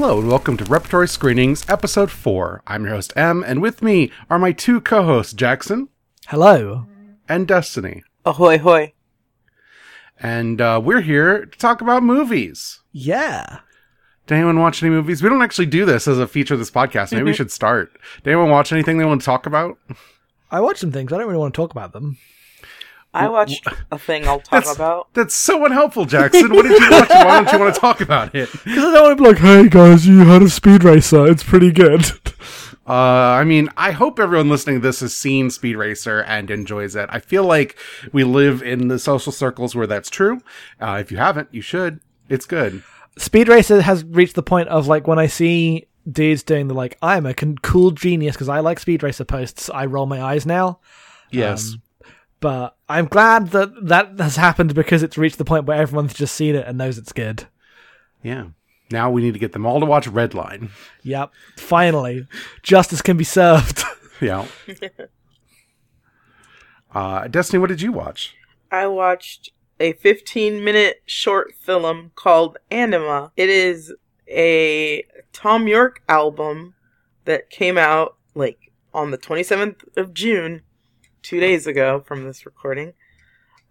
Hello and welcome to Repertory Screenings, Episode 4. I'm your host, M, and with me are my two co hosts, Jackson Hello. and Destiny. Ahoy, hoy. And uh, we're here to talk about movies. Yeah. Did anyone watch any movies? We don't actually do this as a feature of this podcast. Maybe we should start. Did anyone watch anything they want to talk about? I watched some things. I don't really want to talk about them. I watched a thing I'll talk That's- about. That's so unhelpful, Jackson. What did you watch? Why don't you want to talk about it? Because I don't want to be like, hey guys, you heard of Speed Racer? It's pretty good. Uh, I mean, I hope everyone listening to this has seen Speed Racer and enjoys it. I feel like we live in the social circles where that's true. Uh, if you haven't, you should. It's good. Speed Racer has reached the point of like when I see dudes doing the like, I'm a con- cool genius because I like Speed Racer posts, I roll my eyes now. Yes. Um, But I'm glad that that has happened because it's reached the point where everyone's just seen it and knows it's good. yeah. Now we need to get them all to watch Redline. Yep. Finally, justice can be served. Yeah. uh, Destiny, what did you watch? I watched a 15 minute short film called Anima. It is a Thom Yorke album that came out like on the 27th of June, two days ago from this recording,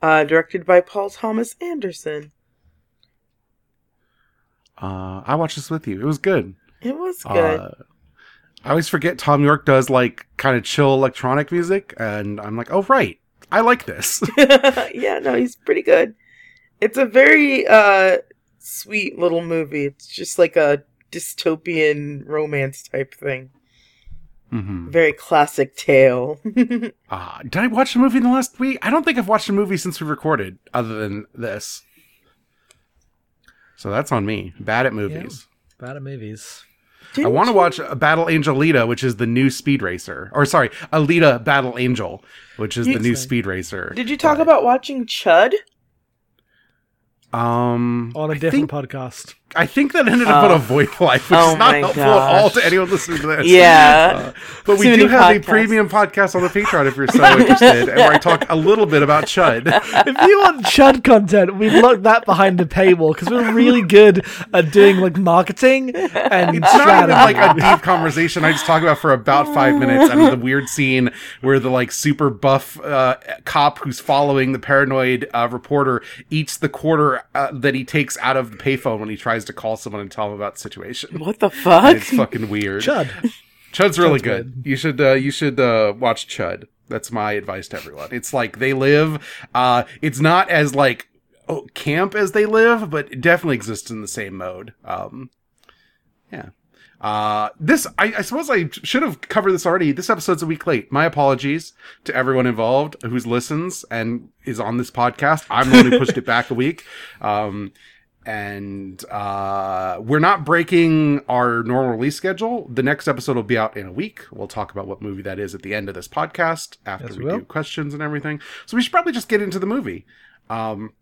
uh, directed by Paul Thomas Anderson. Uh, I watched this with you. It was good. It was good. Uh, I always forget Thom Yorke does like kind of chill electronic music, and I'm like, oh right, I like this. yeah, no, he's pretty good. It's a very uh sweet little movie. It's just like a dystopian romance type thing. Hmm Very classic tale. Uh, did I watch a movie in the last week? I don't think I've watched a movie since we recorded, other than this. So that's on me. Bad at movies. Bad at movies. I want to watch a Battle Angel Alita, which is the new Speed Racer, or sorry, Alita Battle Angel, which is the new Interesting. Speed Racer. Did you talk But, about watching Chud? Um On a I different think, podcast. I think that ended up on Oh. a VoIP life, which Oh is not my helpful at all to anyone listening to this. Yeah. Uh, but we do many have a premium podcast on the Patreon if you're so interested, and where I talk a little bit about Chud. if you want Chud content, we've locked that behind the paywall because we're really good at doing like marketing and It's not strategy. even like a deep conversation. I just talk about for about five minutes and the weird scene where the like super buff uh, cop who's following the paranoid uh, reporter eats the quarter uh, that he takes out of the payphone when he tries to call someone and tell him about the situation. What the And fuck? it's fucking weird. Chud. Chud's really Chud's good. You should uh, you should uh, watch Chud. That's my advice to everyone. It's like they live. Uh, it's not as like oh, camp as they live, but it definitely exists in the same mode. Um, yeah. Uh, this I, I suppose I should have covered this already. This episode's a week late. My apologies to everyone involved who's listens and is on this podcast. I'm the one who pushed it back a week. Um, and uh, we're not breaking our normal release schedule. The next episode will be out in a week. We'll talk about what movie that is at the end of this podcast after Yes, we we do questions and everything. So we should probably just get into the movie. Um,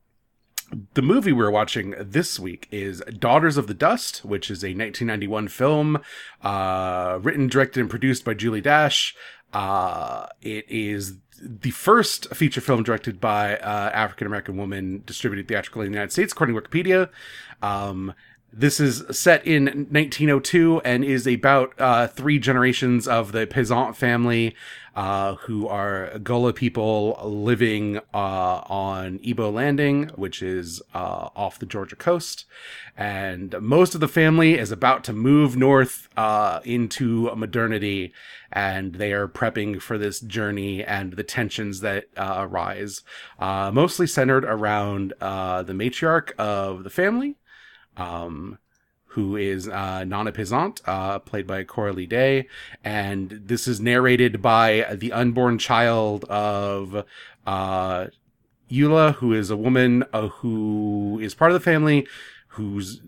the movie we're watching this week is Daughters of the Dust, which is a 1991 film uh, written, directed, and produced by Julie Dash. Uh, it is the first feature film directed by uh, African American woman distributed theatrically in the United States, according to Wikipedia. Um, this is set in 1902 and is about uh, three generations of the Peazant family, uh, who are Gullah people living uh, on Ebo Landing, which is uh, off the Georgia coast. And most of the family is about to move north uh, into modernity, and they are prepping for this journey and the tensions that arise, uh, mostly centered around uh, the matriarch of the family um, who is uh, Nana Peazant, uh, played by Cora Lee Day. And this is narrated by the unborn child of uh, Eula, who is a woman uh, who is part of the family, who's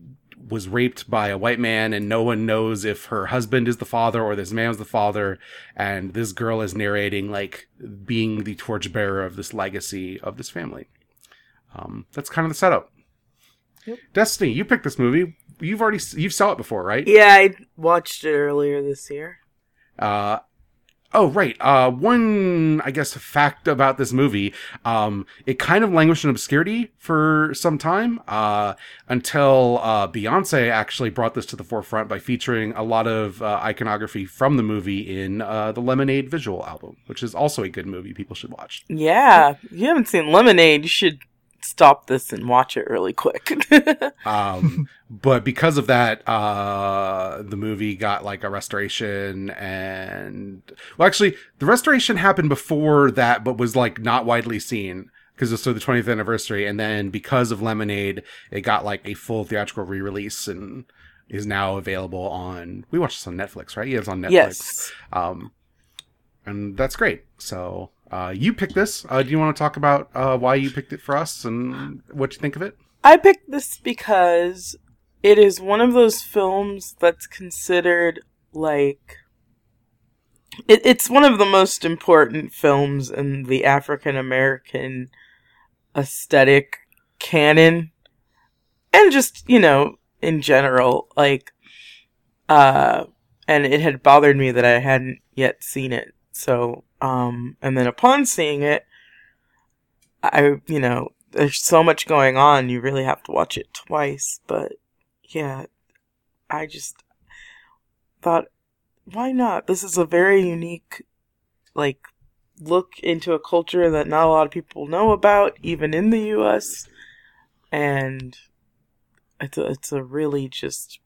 was raped by a white man and no one knows if her husband is the father or this man is the father and this girl is narrating like being the torchbearer of this legacy of this family um, that's kind of the setup Destiny, you picked this movie. You've already you've saw it before, right? Yeah, I watched it earlier this year. Uh, Oh, right. Uh, one, I guess, fact about this movie. Um, it kind of languished in obscurity for some time, uh, until, uh, Beyonce actually brought this to the forefront by featuring a lot of, uh, iconography from the movie in, uh, the Lemonade visual album, which is also a good movie people should watch. Yeah, if you haven't seen Lemonade, you should stop this and watch it really quick. Um, but because of that, uh, the movie got like a restoration and, well, actually, the restoration happened before that, but was like not widely seen because it's so the 20th anniversary. And then because of Lemonade, it got like a full theatrical re-release and is now available on, we watched this on Netflix, right? Yeah, it's on Netflix. yes. Um, and that's great. So, uh, you picked this. Uh, do you want to talk about, uh, why you picked it for us and what you think of it? I picked this because it is one of those films that's considered like it, it's one of the most important films in the African American aesthetic canon and just you know in general like uh and it had bothered me that I hadn't yet seen it so um and then upon seeing it I you know there's so much going on you really have to watch it twice but yeah I just thought why not? This is a very unique like look into a culture that not a lot of people know about even in the US and it's a, it's a really just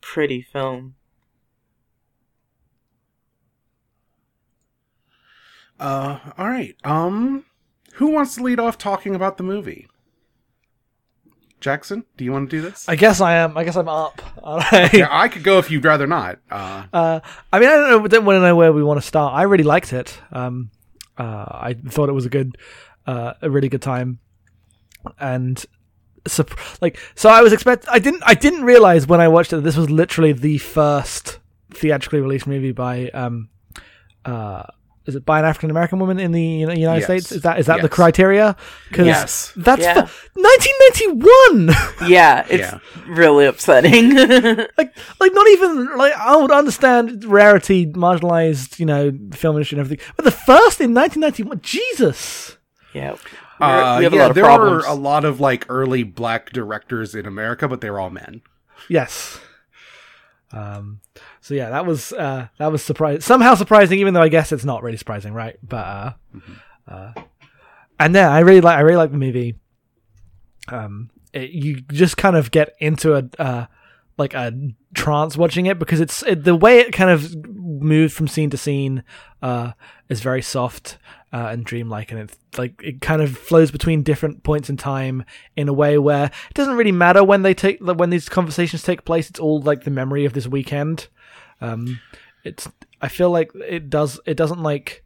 pretty film Uh, all right. Um, who wants to lead off talking about the movie? Jackson, do you want to do this? I guess I am. I guess I'm up. Yeah, I could go if you'd rather not. Uh, Uh, I mean, I don't know. Don't want to know where we want to start. I really liked it. Um, uh, I thought it was a good, uh, a really good time, and sup- like so. I was expect. I didn't. I didn't realize when I watched it that this was literally the first theatrically released movie by um, uh. Is it by an African American woman in the United Yes. States? Is that is that the criteria? criteria? 'Cause Yes. that's Yeah. fu- 1991. yeah it's Yeah. really upsetting like like not even like I would understand rarity, marginalized, you know, film industry and everything. But the first in 1991, Jesus. yeah uh, we have yeah, a lot of there problems are a lot of like early black directors in America, but they were all men. Yes. Um. So yeah, that was uh that was surprising. Somehow surprising, even though I guess it's not really surprising, right? But uh, uh and then I really like I really like the movie. Um, it, you just kind of get into a uh like a trance watching it because it's it, the way it kind of moves from scene to scene uh is very soft uh, and dreamlike and it like it kind of flows between different points in time in a way where it doesn't really matter when they take when these conversations take place it's all like the memory of this weekend um it's i feel like it does it doesn't like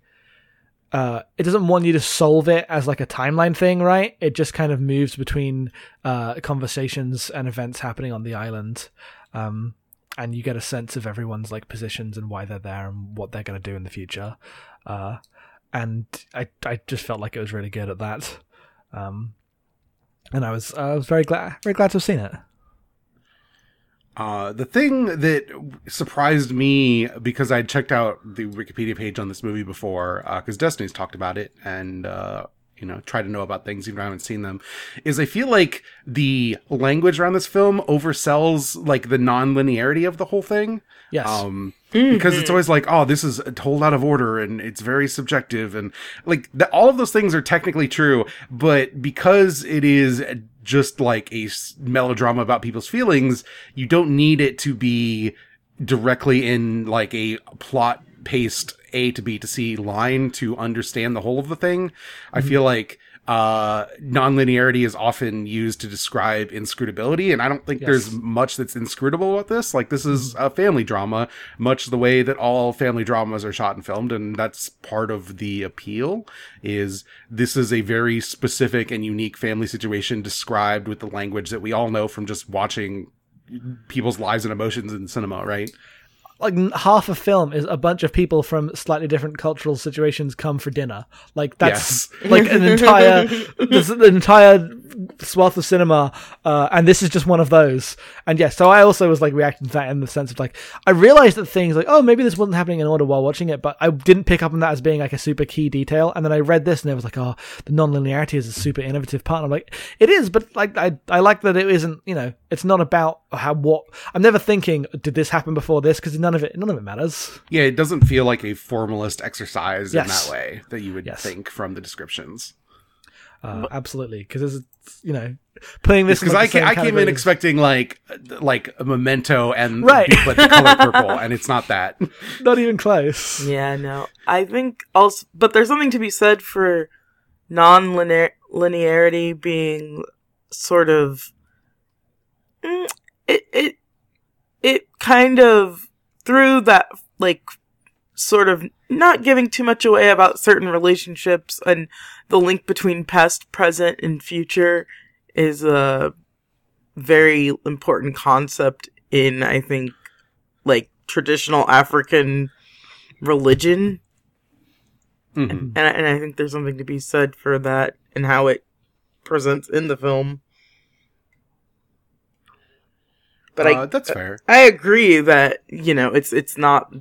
uh, it doesn't want you to solve it as like a timeline thing, right? It just kind of moves between uh, conversations and events happening on the island, um, and you get a sense of everyone's like positions and why they're there and what they're going to do in the future. Uh, and I I just felt like it was really good at that, um, and I was I was very glad very glad to have seen it. Uh, the thing that surprised me because I had checked out the Wikipedia page on this movie before, because Destiny's talked about it and, uh, you know, try to know about things even though I haven't seen them, is I feel like the language around this film oversells like the non-linearity of the whole thing. Yes, Um, because it's mm-hmm. always like, oh, this is told out of order and it's very subjective and like the, all of those things are technically true, but because it is just like a s- melodrama about people's feelings, you don't need it to be directly in like a plot paced A to B to C line to understand the whole of the thing. I mm-hmm. feel like uh non-linearity is often used to describe inscrutability and i don't think Yes. there's much that's inscrutable about this. Like this is a family drama much the way that all family dramas are shot and filmed and that's part of the appeal is this is a very specific and unique family situation described with the language that we all know from just watching people's lives and emotions in cinema right like half a film is a bunch of people from slightly different cultural situations come for dinner. Like that's like an entire, this, the entire swath of cinema, uh, and this is just one of those. And yeah, so I also was like reacting to that in the sense of like I realized that things like oh maybe this wasn't happening in order while watching it, but I didn't pick up on that as being like a super key detail. And then I read this and it was like oh the non-linearity is a super innovative part. And I'm like it is, but like I I like that it isn't you know it's not about how what I'm never thinking did this happen before this because none of it none of it matters. Yeah, it doesn't feel like a formalist exercise in that way that you would Yes. think from the descriptions. Uh, absolutely, because it's you know putting this Because like, I, ca- I came in expecting like like a memento and Right. but the color purple, and it's not that. not even close. Yeah, no. I think also, but there's something to be said for non-linearity being sort of mm, it it it kind of through that like sort of not giving too much away about certain relationships and the link between past, present, and future is a very important concept in I think like traditional African religion Mhm. and I, and I think there's something to be said for that and how it presents in the film. But Uh, I that's fair. I agree that you know it's it's not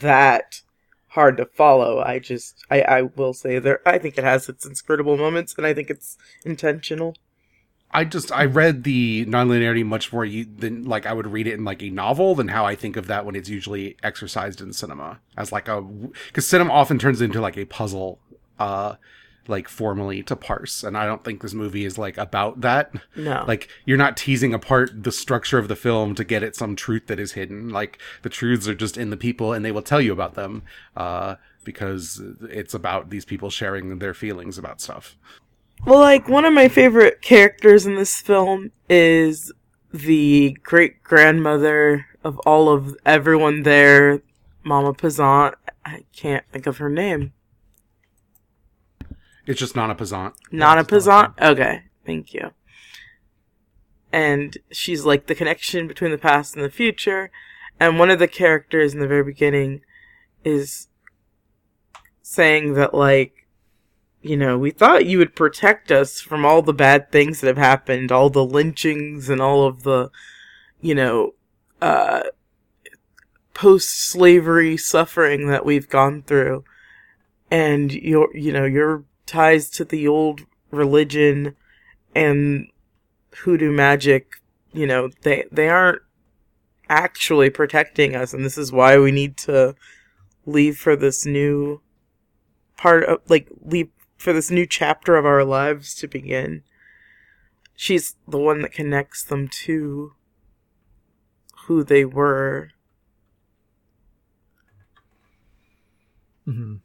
that hard to follow. I just I I will say there I think it has its inscrutable moments and I think it's intentional. I just I read the nonlinearity much more than like I would read it in like a novel than how I think of that when it's usually exercised in cinema as like a because cinema often turns into like a puzzle, uh, like formally to parse, and I don't think this movie is like about that. No. Like you're not teasing apart the structure of the film to get at some truth that is hidden. Like the truths are just in the people, and they will tell you about them, uh, because it's about these people sharing their feelings about stuff. Well, like one of my favorite characters in this film is the great grandmother of all of everyone there, Mama Peazant. I can't think of her name. It's just Nana Peazant. Nana it's not Peazant? Okay, thank you. And she's like the connection between the past and the future. And one of the characters in the very beginning is saying that, like, you know, we thought you would protect us from all the bad things that have happened, all the lynchings and all of the, you know, uh, post slavery suffering that we've gone through. And your, you know, your ties to the old religion and hoodoo magic, you know, they, they aren't actually protecting us. And this is why we need to leave for this new part of, like, leave for this new chapter of our lives to begin. She's the one that connects them to who they were. hmm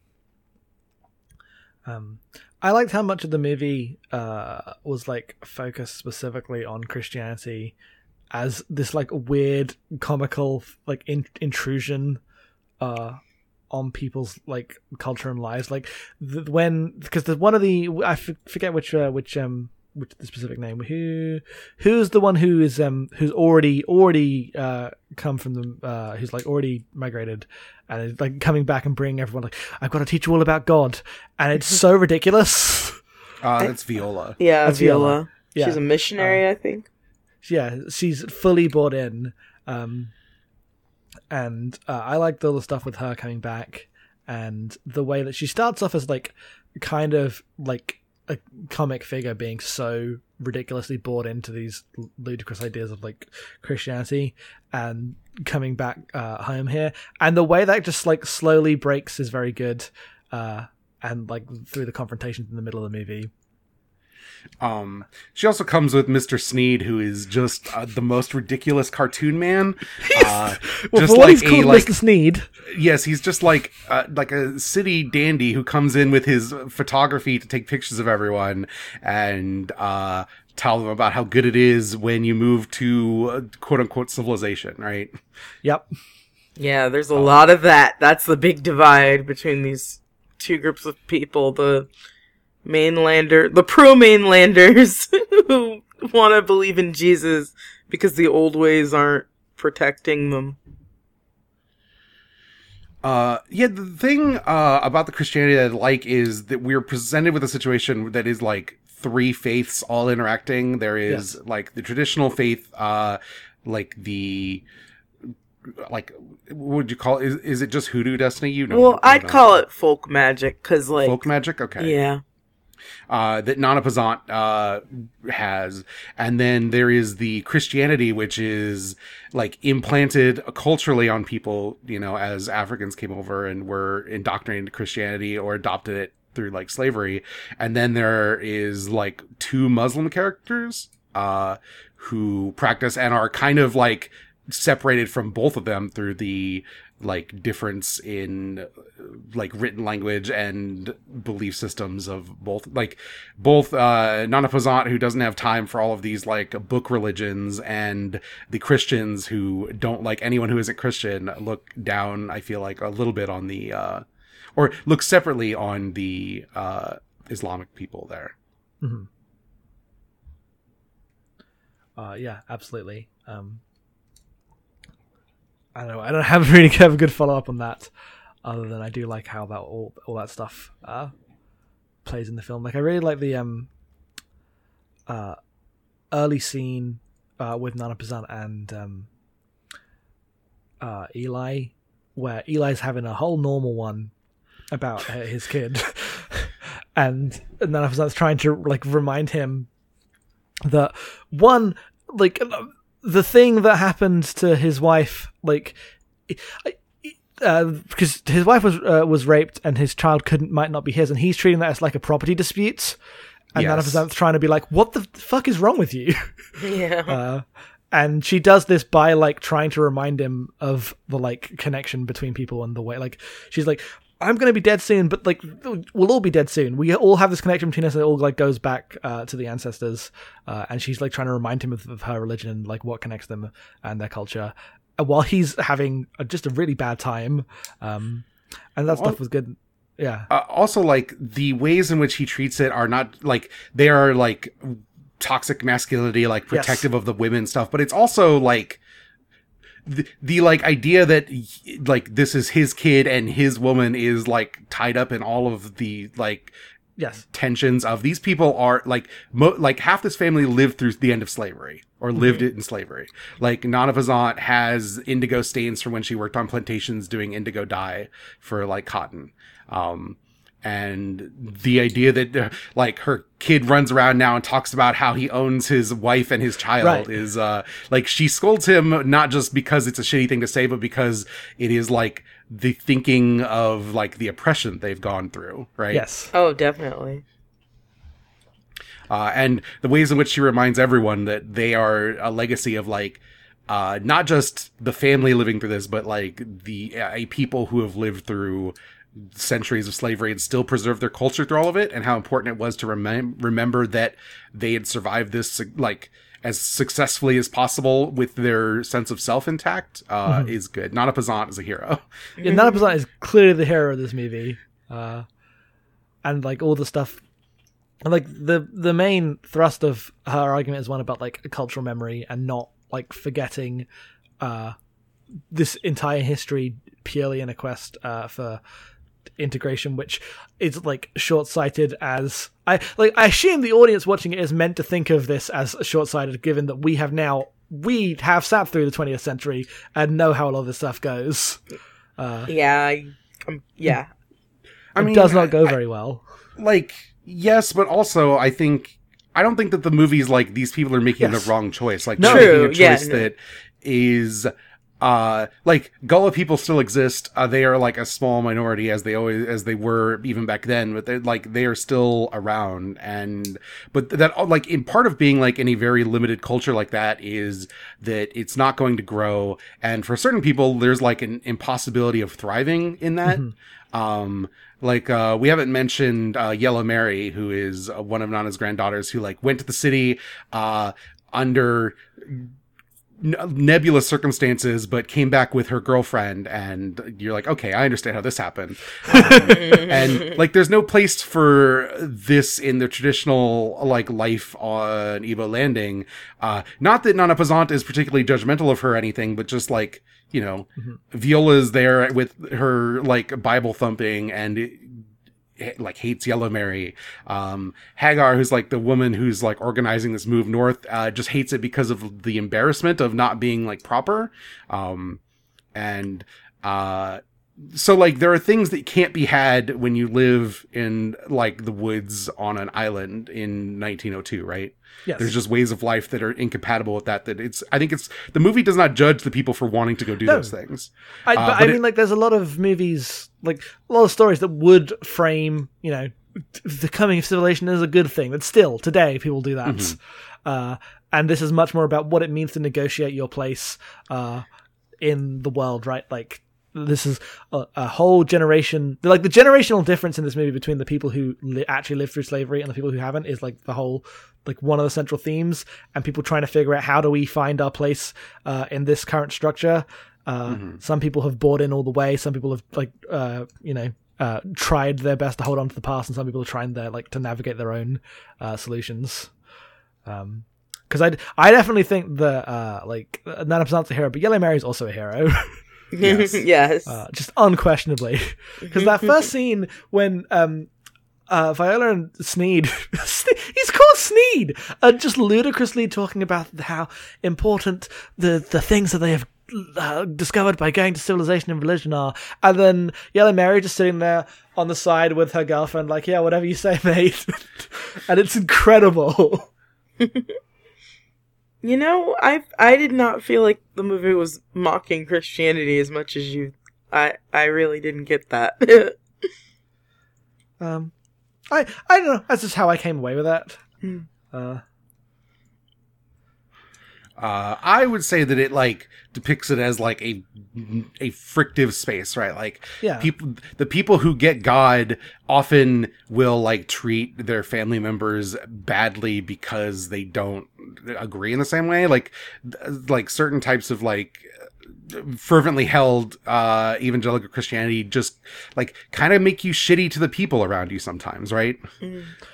Um, I liked how much of the movie uh, was like focused specifically on Christianity as this like weird comical like in- intrusion uh, on people's like culture and lives. Like th- when because one of the I f- forget which uh, which um which the specific name who who's the one who is um who's already already uh come from the uh who's like already migrated and is like coming back and bringing everyone like I've got to teach you all about God and it's so ridiculous. Uh, that's Viola. Yeah, That's Viola. Viola. Yeah. She's a missionary, I think. yeah, she's fully bought in. Um, and uh, I liked all the stuff with her coming back and the way that she starts off as like kind of like a comic figure being so ridiculously bought into these ludicrous ideas of like Christianity and coming back uh, home here. And the way that just like slowly breaks is very good uh, and like through the confrontations in the middle of the movie Um, she also comes with Mr. Sneed, who is just uh, the most ridiculous cartoon man. Uh, well just for like he's a called like Mr. Sneed yes, he's just like uh, like a city dandy who comes in with his photography to take pictures of everyone and uh, tell them about how good it is when you move to uh, quote unquote civilization, right? yep Yeah, there's a lot of that. That's the big divide between these two groups of people. The mainlander, the pro mainlanders who want to believe in Jesus because the old ways aren't protecting them. Uh, yeah, the thing uh, about the Christianity that I like is that we're presented with a situation that is like three faiths all interacting. There is Yes. like the traditional faith, uh, like the like what would you call it? Is, is it just hoodoo destiny? You know, well, I'd know. call it folk magic because, like, folk magic. Okay, yeah, uh, that Nana Peazant uh, has, and then there is the Christianity, which is like implanted culturally on people, you know, as Africans came over and were indoctrinated Christianity or adopted it through like slavery, and then there is like two Muslim characters uh, who practice and are kind of like separated from both of them through the like difference in like written language and belief systems of both like both uh Nana Peazant who doesn't have time for all of these like book religions and the Christians who don't like anyone who isn't Christian look down I feel like a little bit on the uh or look separately on the uh Islamic people there. Mm-hmm. Uh, yeah, absolutely. Um, I don't know. I don't have really have a good follow up on that, other than I do like how that all all that stuff uh, plays in the film. Like I really like the um, uh, early scene uh, with Nana Peazant and um, uh, Eli, where Eli's having a whole normal one about his kid, and Nana Peazant's trying to like remind him that one like the thing that happened to his wife like uh, because his wife was uh, was raped and his child couldn't might not be his and he's treating that as like a property dispute and Yes. Nana Peazant's trying to be like what the fuck is wrong with you yeah. uh, and she does this by like trying to remind him of the like connection between people and the way like she's like i'm gonna be dead soon but like we'll all be dead soon. We all have this connection between us and it all like goes back uh, to the ancestors uh, and she's like trying to remind him of, of her religion and like what connects them and their culture uh, while he's having a, just a really bad time um, and that Well- stuff was good. Yeah. Uh, also like the ways in which he treats it are not like they are like toxic masculinity like Yes. protective of the women stuff but it's also like the, the like idea that like this is his kid and his woman is like tied up in all of the like yes tensions of these people are like mo- like half this family lived through the end of slavery or lived it in slavery. Like Nana Peazant has indigo stains from when she worked on plantations doing indigo dye for like cotton. Um, and the idea that uh, like her kid runs around now and talks about how he owns his wife and his child Right. is uh like she scolds him not just because it's a shitty thing to say but because it is like the thinking of like the oppression they've gone through right yes Oh, definitely. uh, and the ways in which she reminds everyone that they are a legacy of like uh, not just the family living through this, but like the uh, a people who have lived through centuries of slavery and still preserve their culture through all of it, and how important it was to remem- remember that they had survived this like as successfully as possible with their sense of self intact. Uh, Is good. Nana Peazant is a hero. Yeah, Nana Peazant is clearly the hero of this movie, uh, and like all the stuff, and like the the main thrust of her argument is one about like a cultural memory and not like forgetting uh, this entire history purely in a quest uh, for integration, which is like short sighted as I like. I assume the audience watching it is meant to think of this as short sighted, given that we have now we have sat through the 20th century and know how a lot of this stuff goes. Yeah. I, um, yeah. I it does not go I- very well. like yes, but also I think I don't think that the movie's like these people are making Yes. the wrong choice. Like No. they're True, making a yeah, choice no. that is uh like Gullah people still exist. Uh, they are like a small minority as they always as they were even back then, but they're like they are still around and but that like in part of being like in a very limited culture like that is that it's not going to grow and for certain people there's like an impossibility of thriving in that. Um, like uh, we haven't mentioned uh, Yellow Mary, who is uh, one of Nana's granddaughters, who like went to the city uh, under nebulous circumstances, but came back with her girlfriend, and you're like, okay, I understand how this happened. Um, and like, there's no place for this in the traditional like life on Ebo Landing. Uh, not that Nana Peazant is particularly judgmental of her or anything, but just like you know, Viola's there with her like Bible thumping and. It, like hates Yellow Mary. Um, Hagar, who's like the woman who's like organizing this move north, uh, just hates it because of the embarrassment of not being like proper. Um, and uh, so like there are things that can't be had when you live in like the woods on an island in 1902, right? Yes. There's just ways of life that are incompatible with that. That it's, I think it's the movie does not judge the people for wanting to go do No. those things. I, Uh, but I but mean, like, there's a lot of movies, like a lot of stories that would frame, you know, the coming of civilization as a good thing. But still, today, people do that. Mm-hmm. Uh, and this is much more about what it means to negotiate your place uh, in the world, right? Like, this is a, a whole generation. Like the generational difference in this movie between the people who li- actually lived through slavery and the people who haven't is like the whole, like one of the central themes, and people trying to figure out how do we find our place uh, in this current structure. Uh, Some people have bought in all the way. Some people have like, uh, you know, uh, tried their best to hold on to the past, and some people are trying their like to navigate their own uh, solutions. Um, because I I definitely think that uh like Nana Peazant's a hero, but Yellow Mary's also a hero. Yes. yes. uh, just unquestionably. Because that first scene when um, uh, Viola and Sneed, he's called Sneed, are just ludicrously talking about how important the the things that they have uh, discovered by going to civilization and religion are, and then Yellow Mary just sitting there on the side with her girlfriend, like, yeah, whatever you say, mate, and it's incredible. You know, I I did not feel like the movie was mocking Christianity as much as you. I I really didn't get that. Um, I I don't know. That's just how I came away with that. Hmm. Uh, Uh, I would say that it like depicts it as like a a frictive space, right? Like Yeah. people, the people who get God often will like treat their family members badly because they don't agree in the same way. Like like certain types of like fervently held uh evangelical christianity just like kind of make you shitty to the people around you sometimes right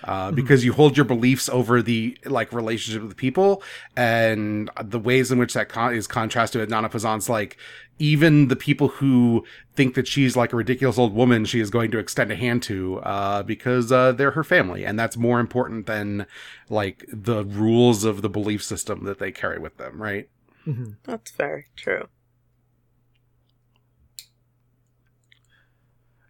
uh, because you hold your beliefs over the like relationship with the people and the ways in which that con- is contrasted with Nana Peazant's like even the people who think that she's like a ridiculous old woman she is going to extend a hand to uh, because uh, they're her family and that's more important than like the rules of the belief system that they carry with them right mhm. That's very true.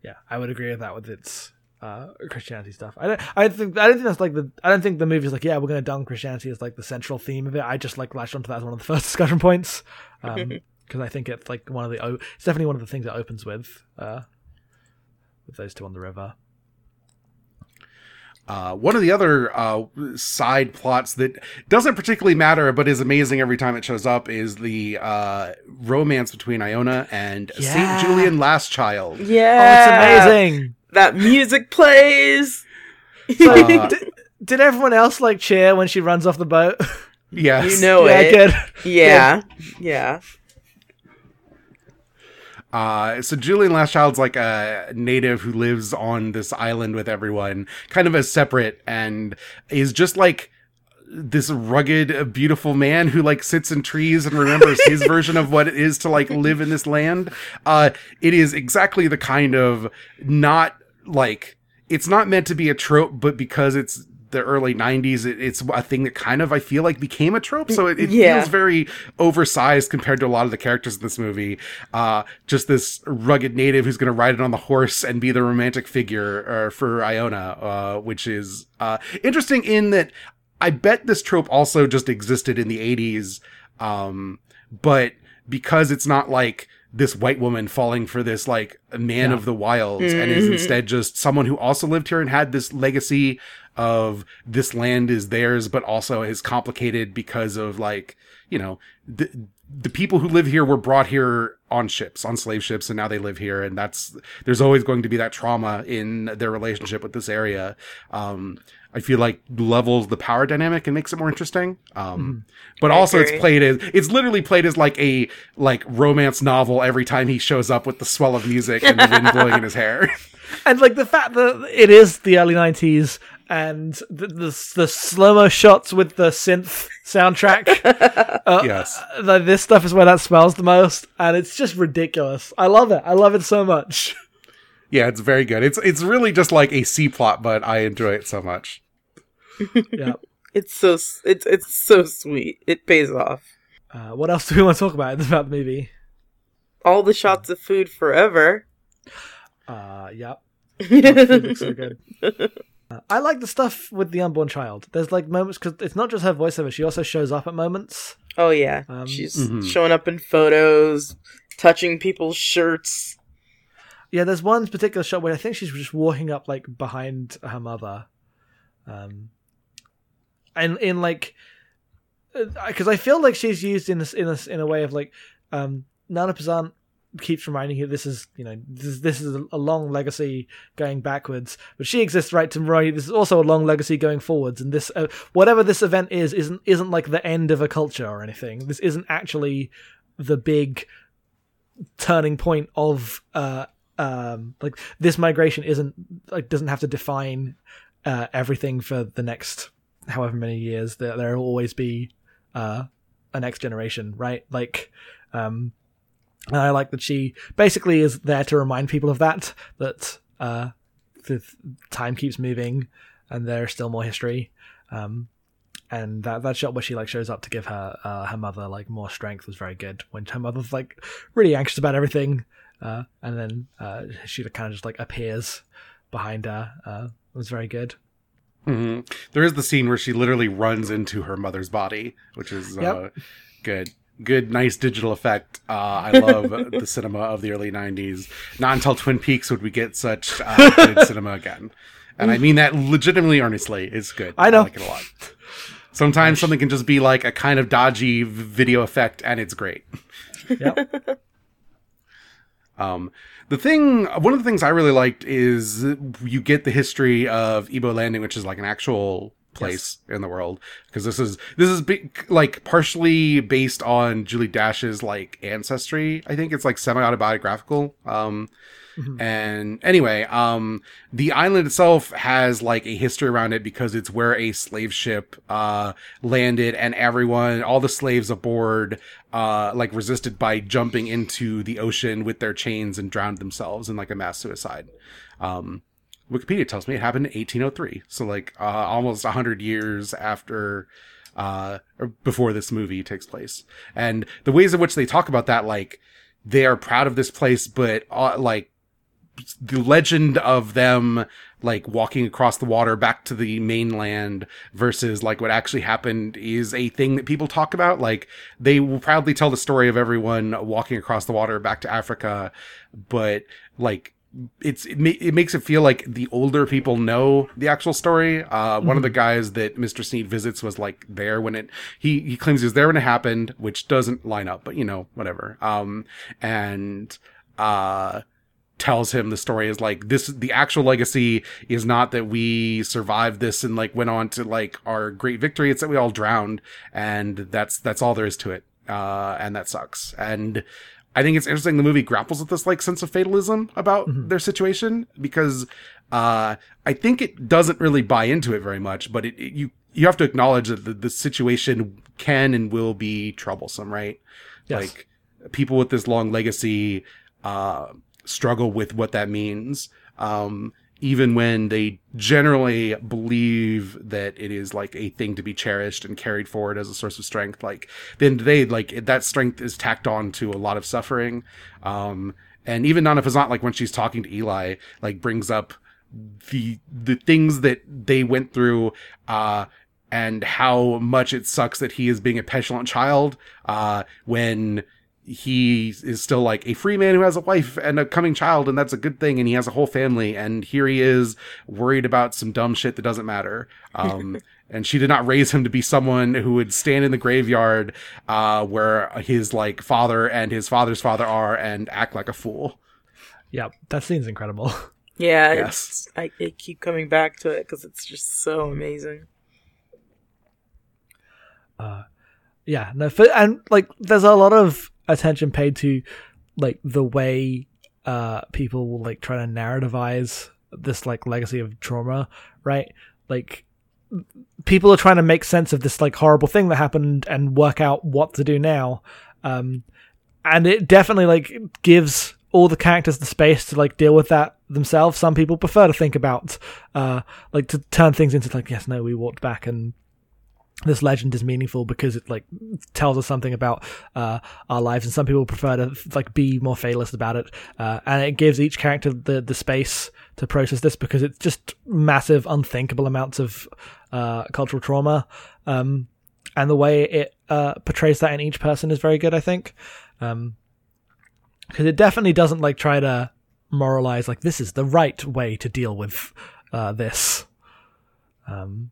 Yeah, I would agree with that with its uh, Christianity stuff. I don't. I think. I don't think that's like the. I don't think the movie's like, yeah, we're gonna dunk Christianity as like the central theme of it. I just like latched onto that as one of the first discussion points because I think it's like one of the. It's definitely one of the things it opens with. Uh, with those two on the river. Uh, one of the other uh, side plots that doesn't particularly matter, but is amazing every time it shows up, is the uh, romance between Iona and Yeah. Saint Julian Last Child. Yeah. Oh, it's amazing. That music plays. So, Uh, did, did everyone else like cheer when she runs off the boat? Yes, You know yeah, it. good. Yeah. Yeah. Uh, so Julian Last Child's like a native who lives on this island with everyone, kind of as separate, and is just like this rugged, beautiful man who like sits in trees and remembers his version of what it is to like live in this land. Uh, it is exactly the kind of not like it's not meant to be a trope, but because it's the early 90s it, it's a thing that kind of i feel like became a trope so it, it Yeah. feels very oversized compared to a lot of the characters in this movie uh just this rugged native who's going to ride it on the horse and be the romantic figure uh, for iona uh which is uh interesting in that i bet this trope also just existed in the 80s um but because it's not like this white woman falling for this like man Yeah. of the wilds and is Mhm. instead just someone who also lived here and had this legacy of this land is theirs but also is complicated because of like you know the the people who live here were brought here on ships on slave ships and now they live here and that's there's always going to be that trauma in their relationship with this area um I feel like levels the power dynamic and makes it more interesting. Um, but I also agree. it's played as it's literally played as like a like romance novel every time he shows up with the swell of music and the wind blowing in his hair. and like the fact that it is the early 90s and the the, the slow-mo shots with the synth soundtrack uh, yes. like this stuff is where that smells the most and it's just ridiculous i love it i love it so much Yeah, it's very good. It's it's really just like a C plot, but I enjoy it so much. Yeah. It's so it's it's so sweet. It pays off. Uh, what else do we want to talk about about the movie? All the shots of food forever. Uh, yep. Food looks so good. Uh, I like the stuff with the unborn child. There's like moments because it's not just her voiceover; she also shows up at moments. Oh yeah, Um, she's Mhm. showing up in photos, touching people's shirts. Yeah, there's one particular shot where I think she's just walking up like behind her mother, um, and in like, because I feel like she's used in this in a in a way of like, um, Nana Peazant keeps reminding you this is you know this is, this is a long legacy going backwards, but she exists right to you this is also a long legacy going forwards, and this uh, whatever this event is isn't isn't like the end of a culture or anything. This isn't actually the big turning point of uh um like this migration isn't like doesn't have to define uh everything for the next however many years there there will always be uh a next generation right like um and i like that she basically is there to remind people of that that uh the time keeps moving and there's still more history um and that that shot where she like shows up to give her uh, her mother like more strength was very good when her mother's like really anxious about everything uh, and then uh, she kind of just like appears behind her. Uh, it was very good. hmm There is the scene where she literally runs into her mother's body, which is uh, Yep. good. Good, nice digital effect. Uh, I love the cinema of the early '90s. Not until Twin Peaks would we get such uh, good cinema again, and I mean that legitimately, earnestly. It's good. I know. I like it a lot. Sometimes something can just be like a kind of dodgy video effect, and it's great. Yep. Um, the thing, one of the things I really liked is you get the history of Ebo Landing, which is like an actual place in the world because this is this is big, like partially based on Julie Dash's like ancestry. I think it's like semi autobiographical. Um, and anyway, um, the island itself has like a history around it because it's where a slave ship, uh, landed and everyone, all the slaves aboard, uh, like resisted by jumping into the ocean with their chains and drowned themselves in like a mass suicide. Um, Wikipedia tells me it happened in 1803. So like, uh, almost a hundred years after, uh, or before this movie takes place. And the ways in which they talk about that, like, they are proud of this place, but, uh, like, the legend of them like walking across the water back to the mainland versus like what actually happened is a thing that people talk about like they will proudly tell the story of everyone walking across the water back to africa but like it's it, ma- it makes it feel like the older people know the actual story. Uh one of the guys that mr sneed visits was like there when it he he claims he was there when it happened which doesn't line up but you know whatever. Um and uh tells him the story is like this the actual legacy is not that we survived this and like went on to like our great victory. It's that we all drowned and that's that's all there is to it. Uh and that sucks. And i think it's interesting the movie grapples with this like sense of fatalism about their situation because uh i think it doesn't really buy into it very much but it, it- you you have to acknowledge that the, the situation can and will be troublesome right? Yes. like people with this long legacy uh struggle with what that means. Um even when they generally believe that it is like a thing to be cherished and carried forward as a source of strength like then they like that strength is tacked on to a lot of suffering. Um and even Nana Peazant, like when she's talking to Eli, like brings up the the things that they went through uh and how much it sucks that he is being a petulant child uh when he is still like a free man who has a wife and a coming child and that's a good thing and he has a whole family and here he is worried about some dumb shit that doesn't matter um and she did not raise him to be someone who would stand in the graveyard uh where his like father and his father's father are and act like a fool yeah That scene's incredible. Yeah, Yes. I, I keep coming back to it because it's just so amazing. yeah. No. And like, there's a lot of attention paid to like the way uh people will like try to narrativize this like legacy of trauma, right? Like people are trying to make sense of this like horrible thing that happened and work out what to do now. Um and it definitely like gives all the characters the space to like deal with that themselves. Some people prefer to think about uh like to turn things into like yes no we walked back and this legend is meaningful because it like tells us something about uh, our lives, and some people prefer to like be more fatalist about it. Uh, and it gives each character the the space to process this because it's just massive, unthinkable amounts of uh, cultural trauma. Um, and the way it uh, portrays that in each person is very good, I think. Um, because it definitely doesn't like try to moralize like this is the right way to deal with uh, this. Um,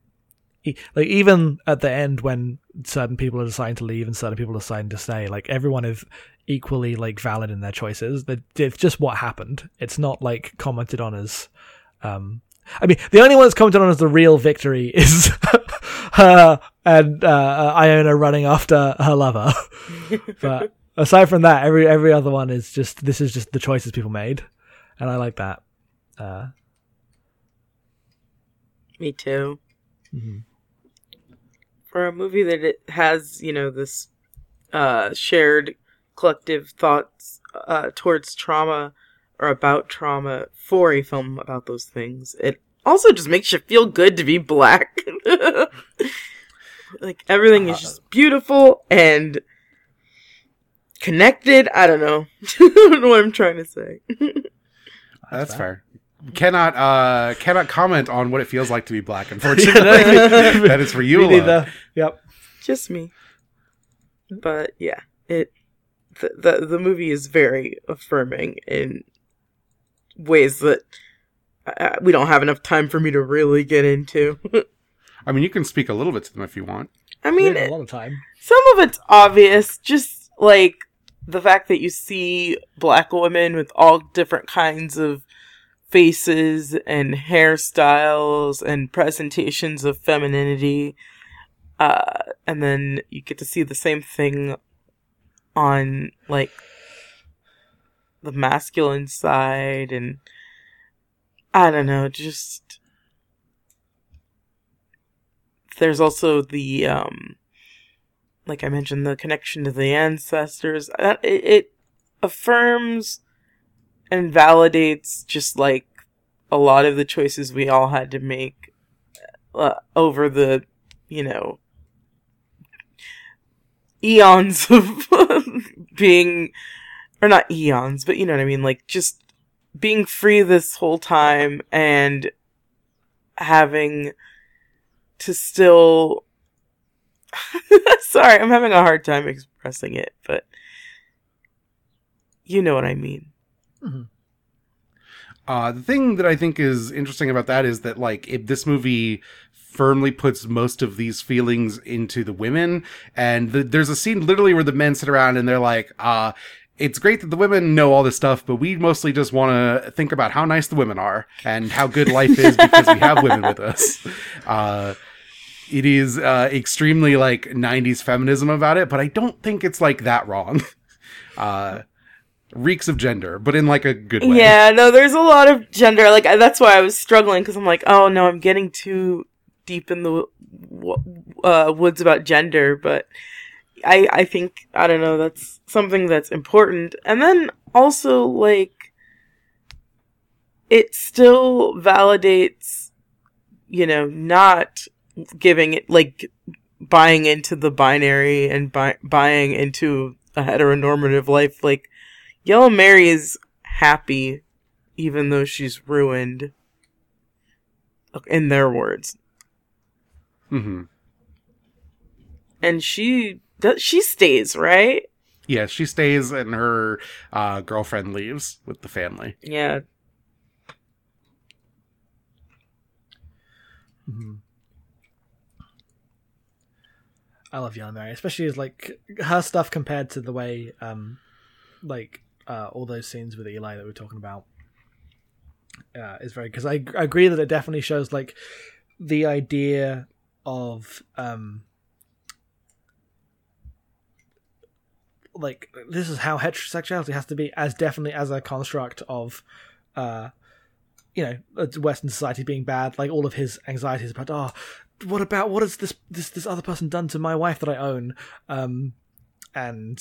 like even at the end when certain people are deciding to leave and certain people are deciding to stay, like everyone is equally like valid in their choices. That it's just what happened. It's not like commented on as. Um, I mean, the only one that's commented on as the real victory is her and uh, Iona running after her lover. but aside from that, every every other one is just this is just the choices people made, and I like that. Uh, Me too. mhm. For a movie that it has, you know, this uh, shared collective thoughts uh, towards trauma or about trauma for a film about those things, it also just makes you feel good to be black. like everything is just beautiful and connected. I don't know. I don't know what I'm trying to say. That's fair. Fair. Cannot uh cannot comment on what it feels like to be black. Unfortunately, that is for you Me alone. neither. Yep. just me. But yeah, it the, the the movie is very affirming in ways that uh, we don't have enough time for me to really get into. I mean, you can speak a little bit to them if you want. I mean, a lot of time. some of it's obvious, just like the fact that you see black women with all different kinds of faces and hairstyles and presentations of femininity. Uh, and then you get to see the same thing on like the masculine side and I don't know, just there's also the um like I mentioned, the connection to the ancestors. It, it affirms and validates just like a lot of the choices we all had to make uh, over the, you know, eons of being, or not eons, but you know what I mean? Like just being free this whole time and having to still Sorry, I'm having a hard time expressing it, but you know what I mean. Uh, the thing that I think is interesting about that is that like if this movie firmly puts most of these feelings into the women, and the, there's a scene literally where the men sit around and they're like, uh, it's great that the women know all this stuff, but we mostly just want to think about how nice the women are and how good life is because we have women with us. Uh, it is uh, extremely like 90s feminism about it, but I don't think it's like that wrong. Uh, reeks of gender, but in like a good way. Yeah, no, there's a lot of gender. Like that's why I was struggling because I'm like, oh no, I'm getting too deep in the uh, woods about gender. But I, I think I don't know. That's something that's important. And then also like, it still validates, you know, not giving it like buying into the binary and buy, buying into a heteronormative life. Like Yellow Mary is happy even though she's ruined. In their words. hmm And she does she stays, right? Yeah, she stays and her uh, girlfriend leaves with the family. Yeah. Mhm. I love Yellow Mary, especially as like her stuff compared to the way, um, like uh, all those scenes with Eli that we are talking about, uh, is very because I, I agree that it definitely shows like the idea of um, like this is how heterosexuality has to be as definitely as a construct of uh you know western society being bad like all of his anxieties about oh what about what has this this this other person done to my wife that i own? Um and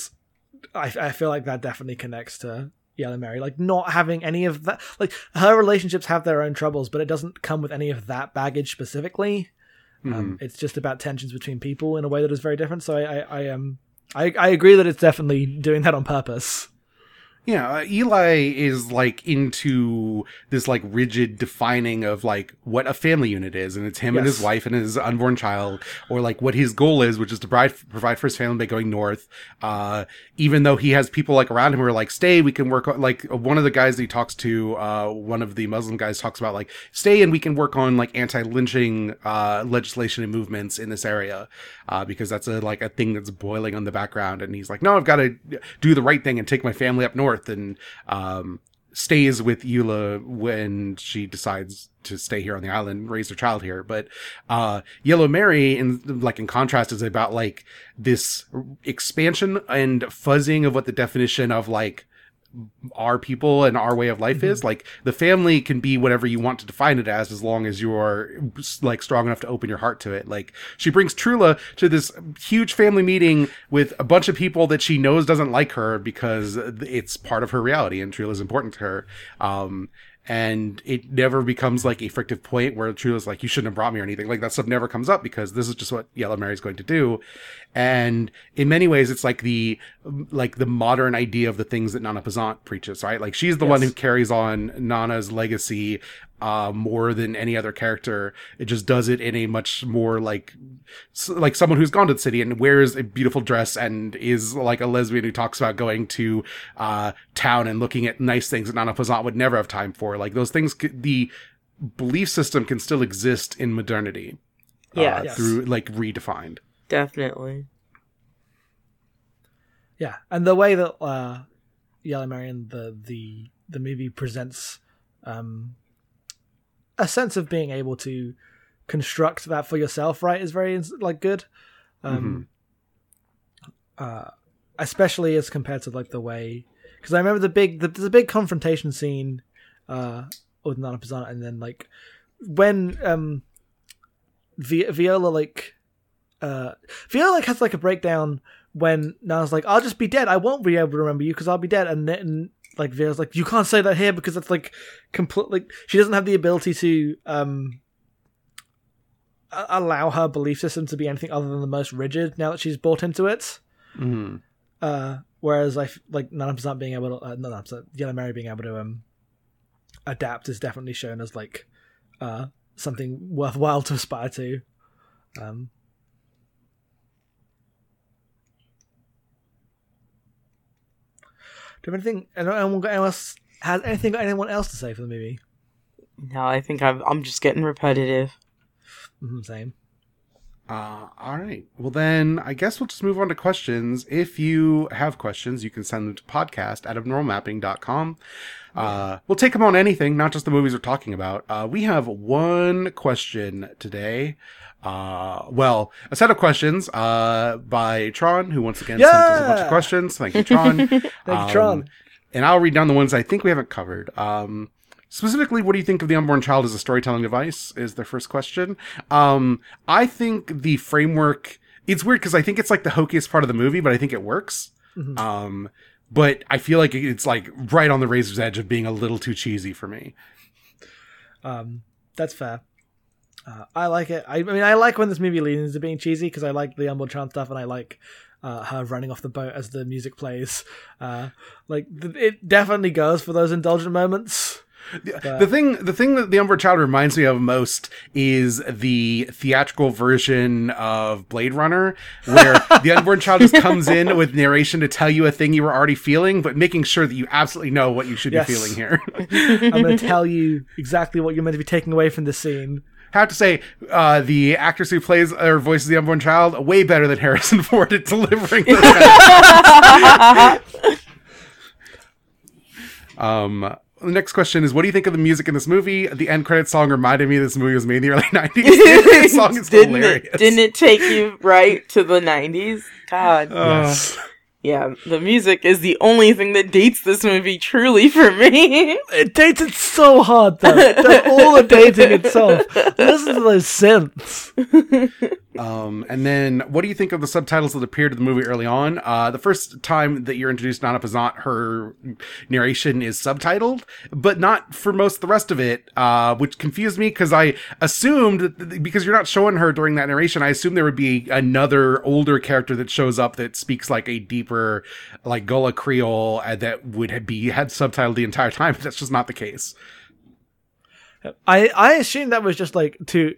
i i feel like that definitely connects to Yellow Mary, like not having any of that. Like her relationships have their own troubles, but it doesn't come with any of that baggage specifically. Um, it's just about tensions between people in a way that is very different. So I, I, I um, I, I agree that it's definitely doing that on purpose. Yeah, uh, Eli is like into this like rigid defining of like what a family unit is, and it's him and his wife and his unborn child, or like what his goal is, which is to provide provide for his family by going north. Uh, even though he has people like around him who are like, "Stay, we can work." on Like one of the guys that he talks to, uh, one of the Muslim guys talks about like, "Stay and we can work on like anti lynching uh, legislation and movements in this area," uh, because that's a like a thing that's boiling on the background. And he's like, "No, I've got to do the right thing and take my family up north." And um, stays with Eula when she decides to stay here on the island, raise her child here. But uh, Yellow Mary, in like in contrast, is about like this expansion and fuzzing of what the definition of like our people and our way of life is like the family can be whatever you want to define it as as long as you're like strong enough to open your heart to it. Like she brings trula to this huge family meeting with a bunch of people that she knows doesn't like her because it's part of her reality and trula's important to her. Um and it never becomes like a frictive point where Trula's like, you shouldn't have brought me or anything. Like that stuff never comes up because this is just what Yellow Mary's going to do. And in many ways, it's like the, like the modern idea of the things that Nana Peazant preaches, right? Like she's the one who carries on Nana's legacy, uh, more than any other character. It just does it in a much more like, like someone who's gone to the city and wears a beautiful dress and is like a lesbian who talks about going to, uh, town and looking at nice things that Nana Peazant would never have time for. Like those things, the belief system can still exist in modernity. Yeah, uh, Yes. through like redefined. definitely. Yeah, and the way that uh, Yellow Mary and the the the movie presents um, a sense of being able to construct that for yourself, right, is very like good. Um, uh, especially as compared to like the way because I remember the big the, there's a big confrontation scene uh, with Nana Peazant, and then like when um, Vi- Viola like uh, Viola like has like a breakdown when Nana's like, "I'll just be dead. I won't be able to remember you because I'll be dead." And then like Vera's like, "You can't say that here because it's like complete. Like she doesn't have the ability to um allow her belief system to be anything other than the most rigid now that she's bought into it." Mm-hmm. Uh, whereas I f- like none of us not being able to, uh, of Yellow Mary being able to um adapt is definitely shown as like uh something worthwhile to aspire to. Um, do you have anything? Anyone got anyone else? Has anything got anyone else to say for the movie? No, I think I'm, I'm just getting repetitive. Mhm, same. Uh, all right. Well, then I guess we'll just move on to questions. If you have questions, you can send them to podcast at abnormalmapping.com. Uh, we'll take them on anything, not just the movies we're talking about. Uh, we have one question today. Uh, well, a set of questions, uh, by Tron, who once again sent us a bunch of questions. Thank you, Tron. Thank you, Tron. And I'll read down the ones I think we haven't covered. Um, specifically, what do you think of the unborn child as a storytelling device? Is the first question. Um, I think the framework. It's weird because I think it's like the hokiest part of the movie, but I think it works. Mhm. Um, but I feel like it's like right on the razor's edge of being a little too cheesy for me. Um, that's fair. Uh, I like it. I, I mean, I like when this movie leans into being cheesy because I like the Unborn Child stuff, and I like uh, her running off the boat as the music plays. Uh, like th- it definitely goes for those indulgent moments. The, the thing, the thing that the Unborn Child reminds me of most is the theatrical version of Blade Runner, where the Unborn Child just comes in with narration to tell you a thing you were already feeling, but making sure that you absolutely know what you should Yes. be feeling here. I'm going to tell you exactly what you're meant to be taking away from this scene. Have to say, uh, the actress who plays or voices the unborn child way better than Harrison Ford at delivering of- um, the next question is, what do you think of the music in this movie? The end credit song reminded me this movie was made in the early '90s. the song is didn't hilarious. it? Didn't it take you right to the '90s? God, Uh, Yes. Yeah, the music is the only thing that dates this movie truly for me. It dates it so hard though. They're all the dating itself. Listen to those synths. Um, and then, what do you think of the subtitles that appeared in the movie early on? Uh, the first time that you're introduced to Nana Peazant, her narration is subtitled, but not for most of the rest of it, uh, which confused me because I assumed that because you're not showing her during that narration, I assumed there would be another older character that shows up that speaks like a deeper, like Gullah Creole uh, that would be had subtitled the entire time. That's just not the case. I I assume that was just like to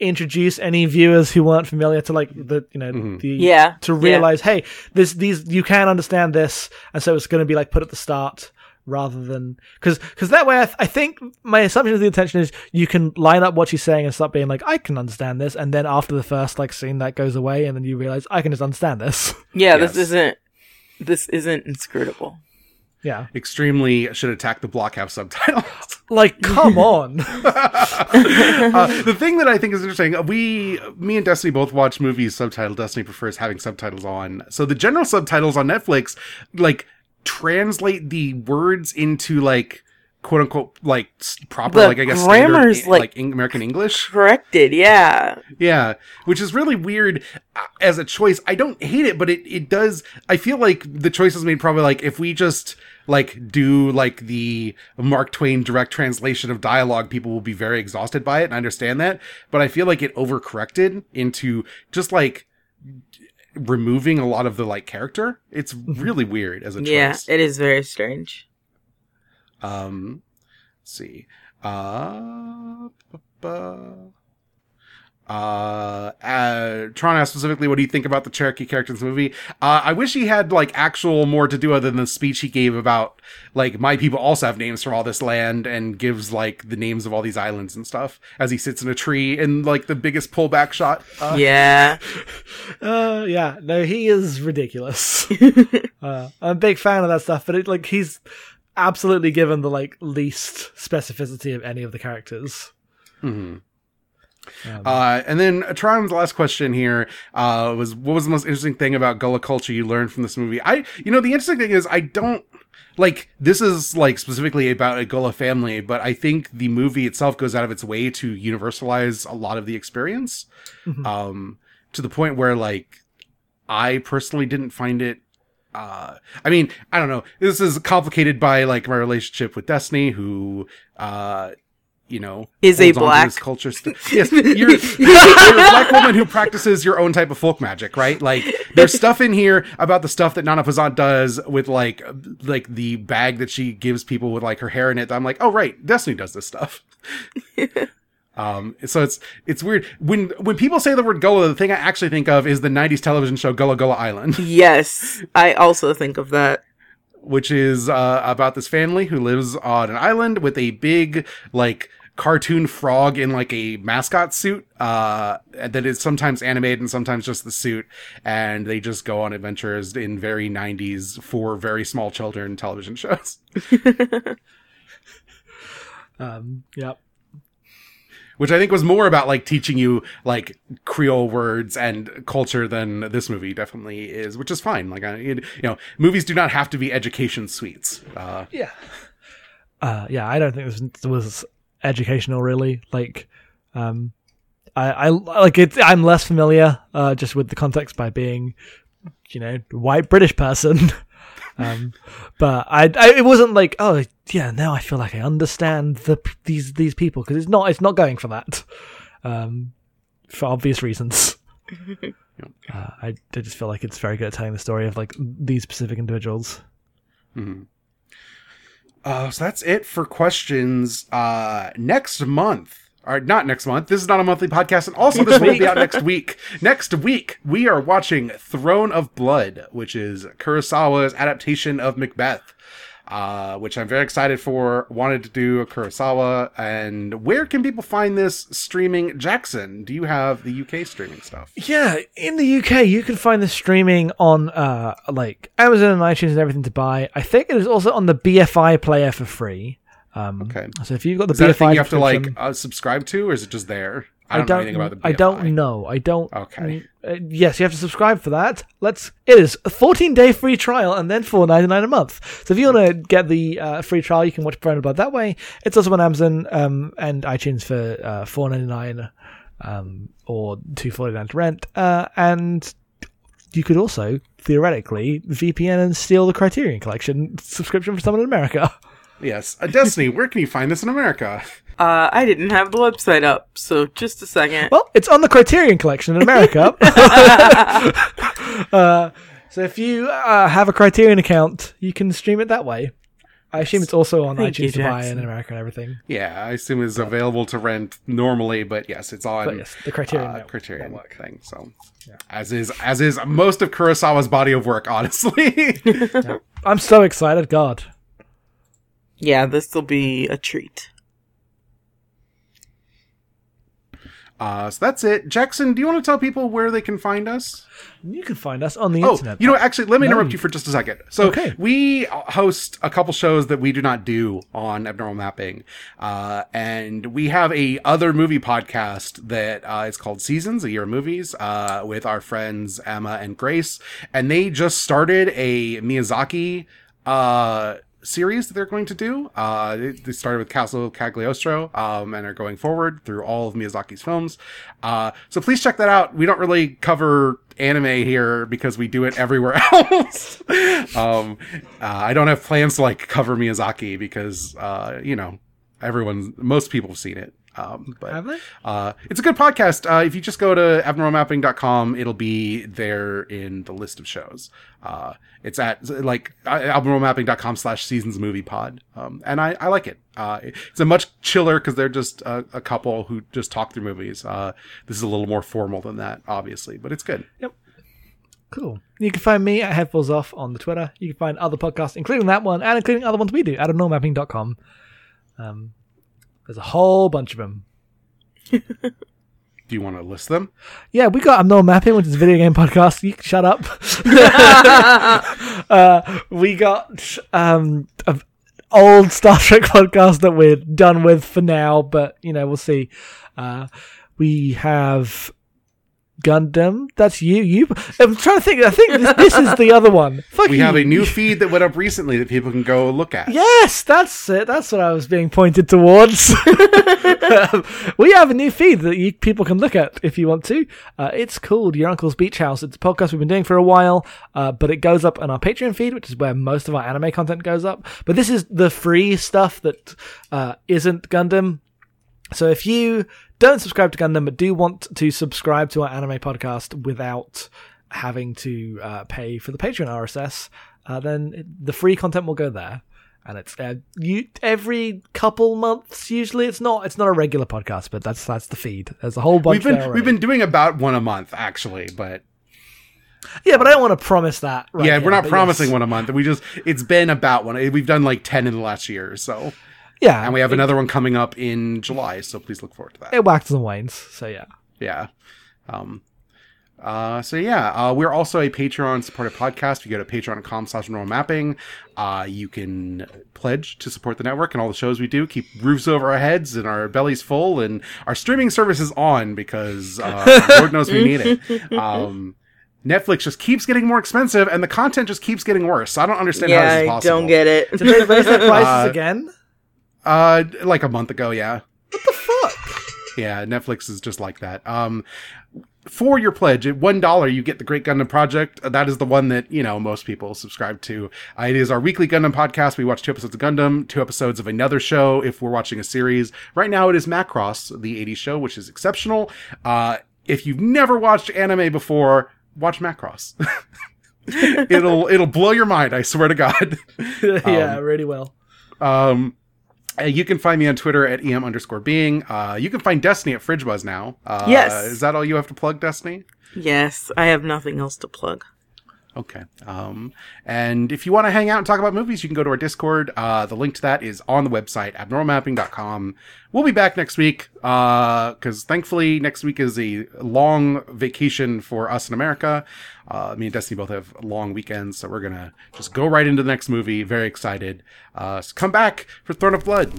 introduce any viewers who weren't familiar to like the you know Mhm. the Yeah, to yeah. realize hey this these you can understand this and so it's going to be like put at the start rather than because because that way I, th- I think my assumption of the intention is you can line up what she's saying and start being like I can understand this and then after the first like scene that goes away and then you realize I can just understand this Yeah, Yes. this isn't this isn't inscrutable. yeah Extremely should attack the blockhouse subtitles. like come on uh, the thing that I think is interesting, we, me and Destiny both watch movies subtitled. Destiny prefers having subtitles on. So the general subtitles on Netflix, like, translate the words into, like, quote unquote, like, proper, The like, I guess, grammar's, standard, like- like, American English. Corrected, yeah. Yeah, which is really weird uh, as a choice. I don't hate it, but it, it does. I feel like the choice is made probably like if we just like do like the Mark Twain direct translation of dialogue, people will be very exhausted by it, and I understand that. But I feel like it overcorrected into just like removing a lot of the like character. It's really weird as a Yeah, choice. it is very strange. Um, let's see. Uh, bu- bu- uh, uh, Tron asked specifically, what do you think about the Cherokee character in this movie? Uh, I wish he had like actual more to do other than the speech he gave about like my people also have names for all this land and gives like the names of all these islands and stuff as he sits in a tree in like the biggest pullback shot. Uh, yeah. uh yeah no he is ridiculous uh, I'm a big fan of that stuff but it like he's absolutely given the like least specificity of any of the characters mhm. Um, Uh, and then Tron's last question here uh, was, "What was the most interesting thing about Gullah culture you learned from this movie?" I, you know, the interesting thing is I don't like this is like specifically about a Gullah family, but I think the movie itself goes out of its way to universalize a lot of the experience, Mhm. um, to the point where like I personally didn't find it. Uh, I mean, I don't know. This is complicated by like my relationship with Destiny, who, uh, you know, Is a holds on to black. culture. St- yes, you're, you're a black woman who practices your own type of folk magic, right? Like, there's stuff in here about the stuff that Nana Peazant does with like, like the bag that she gives people with like her hair in it. I'm like, oh right, Destiny does this stuff. Um, so it's it's weird when when people say the word Gullah, the thing I actually think of is the '90s television show Gullah Gullah Island. Yes, I also think of that. Which is uh, about this family who lives on an island with a big like cartoon frog in like a mascot suit uh that is sometimes animated and sometimes just the suit. And they just go on adventures in very 90s for very small children television shows. Um yeah which i think was more about like teaching you like creole words and culture than this movie definitely is which is fine. Like I, you know movies do not have to be education suites. Uh yeah. Uh yeah i don't think this was educational really. Like um i i like it i'm less familiar uh just with the context by being you know white british person um but I, I it wasn't like oh yeah now i feel like i understand the these these people because it's not it's not going for that um for obvious reasons uh, I, I just feel like it's very good at telling the story of like these specific individuals Mm-hmm. Uh, so that's it for questions. Uh, next month, or not next month. This is not a monthly podcast, and also this won't be out next week. Next week, we are watching Throne of Blood, which is Kurosawa's adaptation of Macbeth. Uh, which I'm very excited for. Wanted to do a Kurosawa, and where can people find this streaming? Jackson, do you have the UK streaming stuff? Yeah, in the UK, you can find the streaming on uh like Amazon and iTunes and everything to buy. I think it is also on the BFI player for free. Um, Okay. So if you've got the Is that a BFI thing you have to like uh, subscribe to, or is it just there? I don't, know don't. about the I don't know. I don't. Okay. Uh, yes, you have to subscribe for that. Let's. It is a 14 day free trial and then 4.99 a month. So if you want to get the uh, free trial, you can watch Throne Blood that way. It's also on Amazon um, and iTunes for uh, 4.99 um, or 2.49 to rent. Uh, and you could also theoretically VPN and steal the Criterion Collection subscription for someone in America. Yes, uh, Destiny. where can you find this in America? Uh, I didn't have the website up, so just a second. Well, it's on the Criterion Collection in America. uh, so if you uh, have a Criterion account, you can stream it that way. I assume it's also on Thank you, iTunes to buy in America and everything. Yeah, I assume it's available to rent normally, but yes, it's on yes, the Criterion. uh, Criterion network. thing. So, as is as is most of Kurosawa's body of work, honestly. I'm so excited. God. Yeah, this will be a treat. uh, so that's it. Jackson, do you want to tell people where they can find us? You can find us on the Oh, internet. you know, actually, let me No. interrupt you for just a second. So, Okay. we host a couple shows that we do not do on Abnormal Mapping, uh, and we have a other movie podcast that uh, is called Seasons, a Year of Movies, uh, with our friends Emma and Grace, and they just started a Miyazaki uh, series that they're going to do. Uh, they, started with Castle Cagliostro, um, and are going forward through all of Miyazaki's films. Uh, so please check that out. We don't really cover anime here because we do it everywhere else. um, uh, I don't have plans to like cover Miyazaki because, uh, you know, everyone, most people have seen it. Um, but Have they? uh, it's a good podcast. Uh, if you just go to abnormalmapping.com, it'll be there in the list of shows. Uh, it's at like uh, abnormalmapping.com slash seasons movie pod. Um, and I, I like it. Uh, it's a much chiller because they're just a, a couple who just talk through movies. Uh, this is a little more formal than that, obviously, but it's good. Yep. Cool. You can find me at Headfuls Off on the Twitter. You can find other podcasts, including that one and including other ones we do at normmapping.com. Um, there's a whole bunch of them. Do you want to list them? Yeah, we got Abnormal Mapping, which is a video game podcast. You can shut up. uh, we got um, an old Star Trek podcast that we're done with for now, but you know we'll see. Uh, we have Gundam. That's you. You. I'm trying to think. I think this, this is the other one. Fuck We you. have a new feed that went up recently that people can go look at. Yes, that's it. That's what I was being pointed towards. we have a new feed that you, people can look at if you want to. Uh, it's called Your Uncle's Beach House. It's a podcast we've been doing for a while, uh, but it goes up on our Patreon feed, which is where most of our anime content goes up. But this is the free stuff that uh, isn't Gundam. So if you don't subscribe to Gundam but do want to subscribe to our anime podcast without having to uh, pay for the Patreon RSS, uh, then the free content will go there. And it's uh, you every couple months. Usually, it's not it's not a regular podcast, but that's that's the feed. There's a whole bunch. We've been there we've been doing about one a month actually, but yeah, but I don't want to promise that. Right yeah, we're not promising yes. one a month. We just it's been about one. We've done like ten in the last year, or so Yeah, and we have another one coming up in July. So please look forward to that. it waxes and wanes. So yeah, Yeah. Um. Uh, so yeah, uh, we're also a Patreon supported podcast. If you go to patreon.com slash normal mapping, uh, you can pledge to support the network and all the shows we do, keep roofs over our heads and our bellies full and our streaming service is on because, uh, Lord knows we need it. Um, Netflix just keeps getting more expensive and the content just keeps getting worse. So I don't understand how yeah, this is I don't get it. did they raise their prices Uh, again? Uh, like a month ago, yeah. What the fuck. Yeah, Netflix is just like that. Um, for your pledge at one dollar, you get the Great Gundam Project. That is the one that you know most people subscribe to. Uh, it is our weekly Gundam podcast. We watch two episodes of Gundam, two episodes of another show. If we're watching a series, right now it is Macross, the '80s show, which is exceptional. Uh, if you've never watched anime before, watch Macross. it'll it'll blow your mind. I swear to God. yeah, really well. Um, uh, you can find me on Twitter at em underscore being. Uh, you can find Destiny at FridgeBuzz now. Uh, Yes. Is that all you have to plug, Destiny? yes, I have nothing else to plug. Okay. Um, and if you want to hang out and talk about movies, you can go to our Discord. Uh, the link to that is on the website, abnormalmapping.com. We'll be back next week, uh, cause thankfully next week is a long vacation for us in America. Uh, me and Destiny both have long weekends, so we're gonna just go right into the next movie. Very excited. Uh, so come back for Throne of Blood.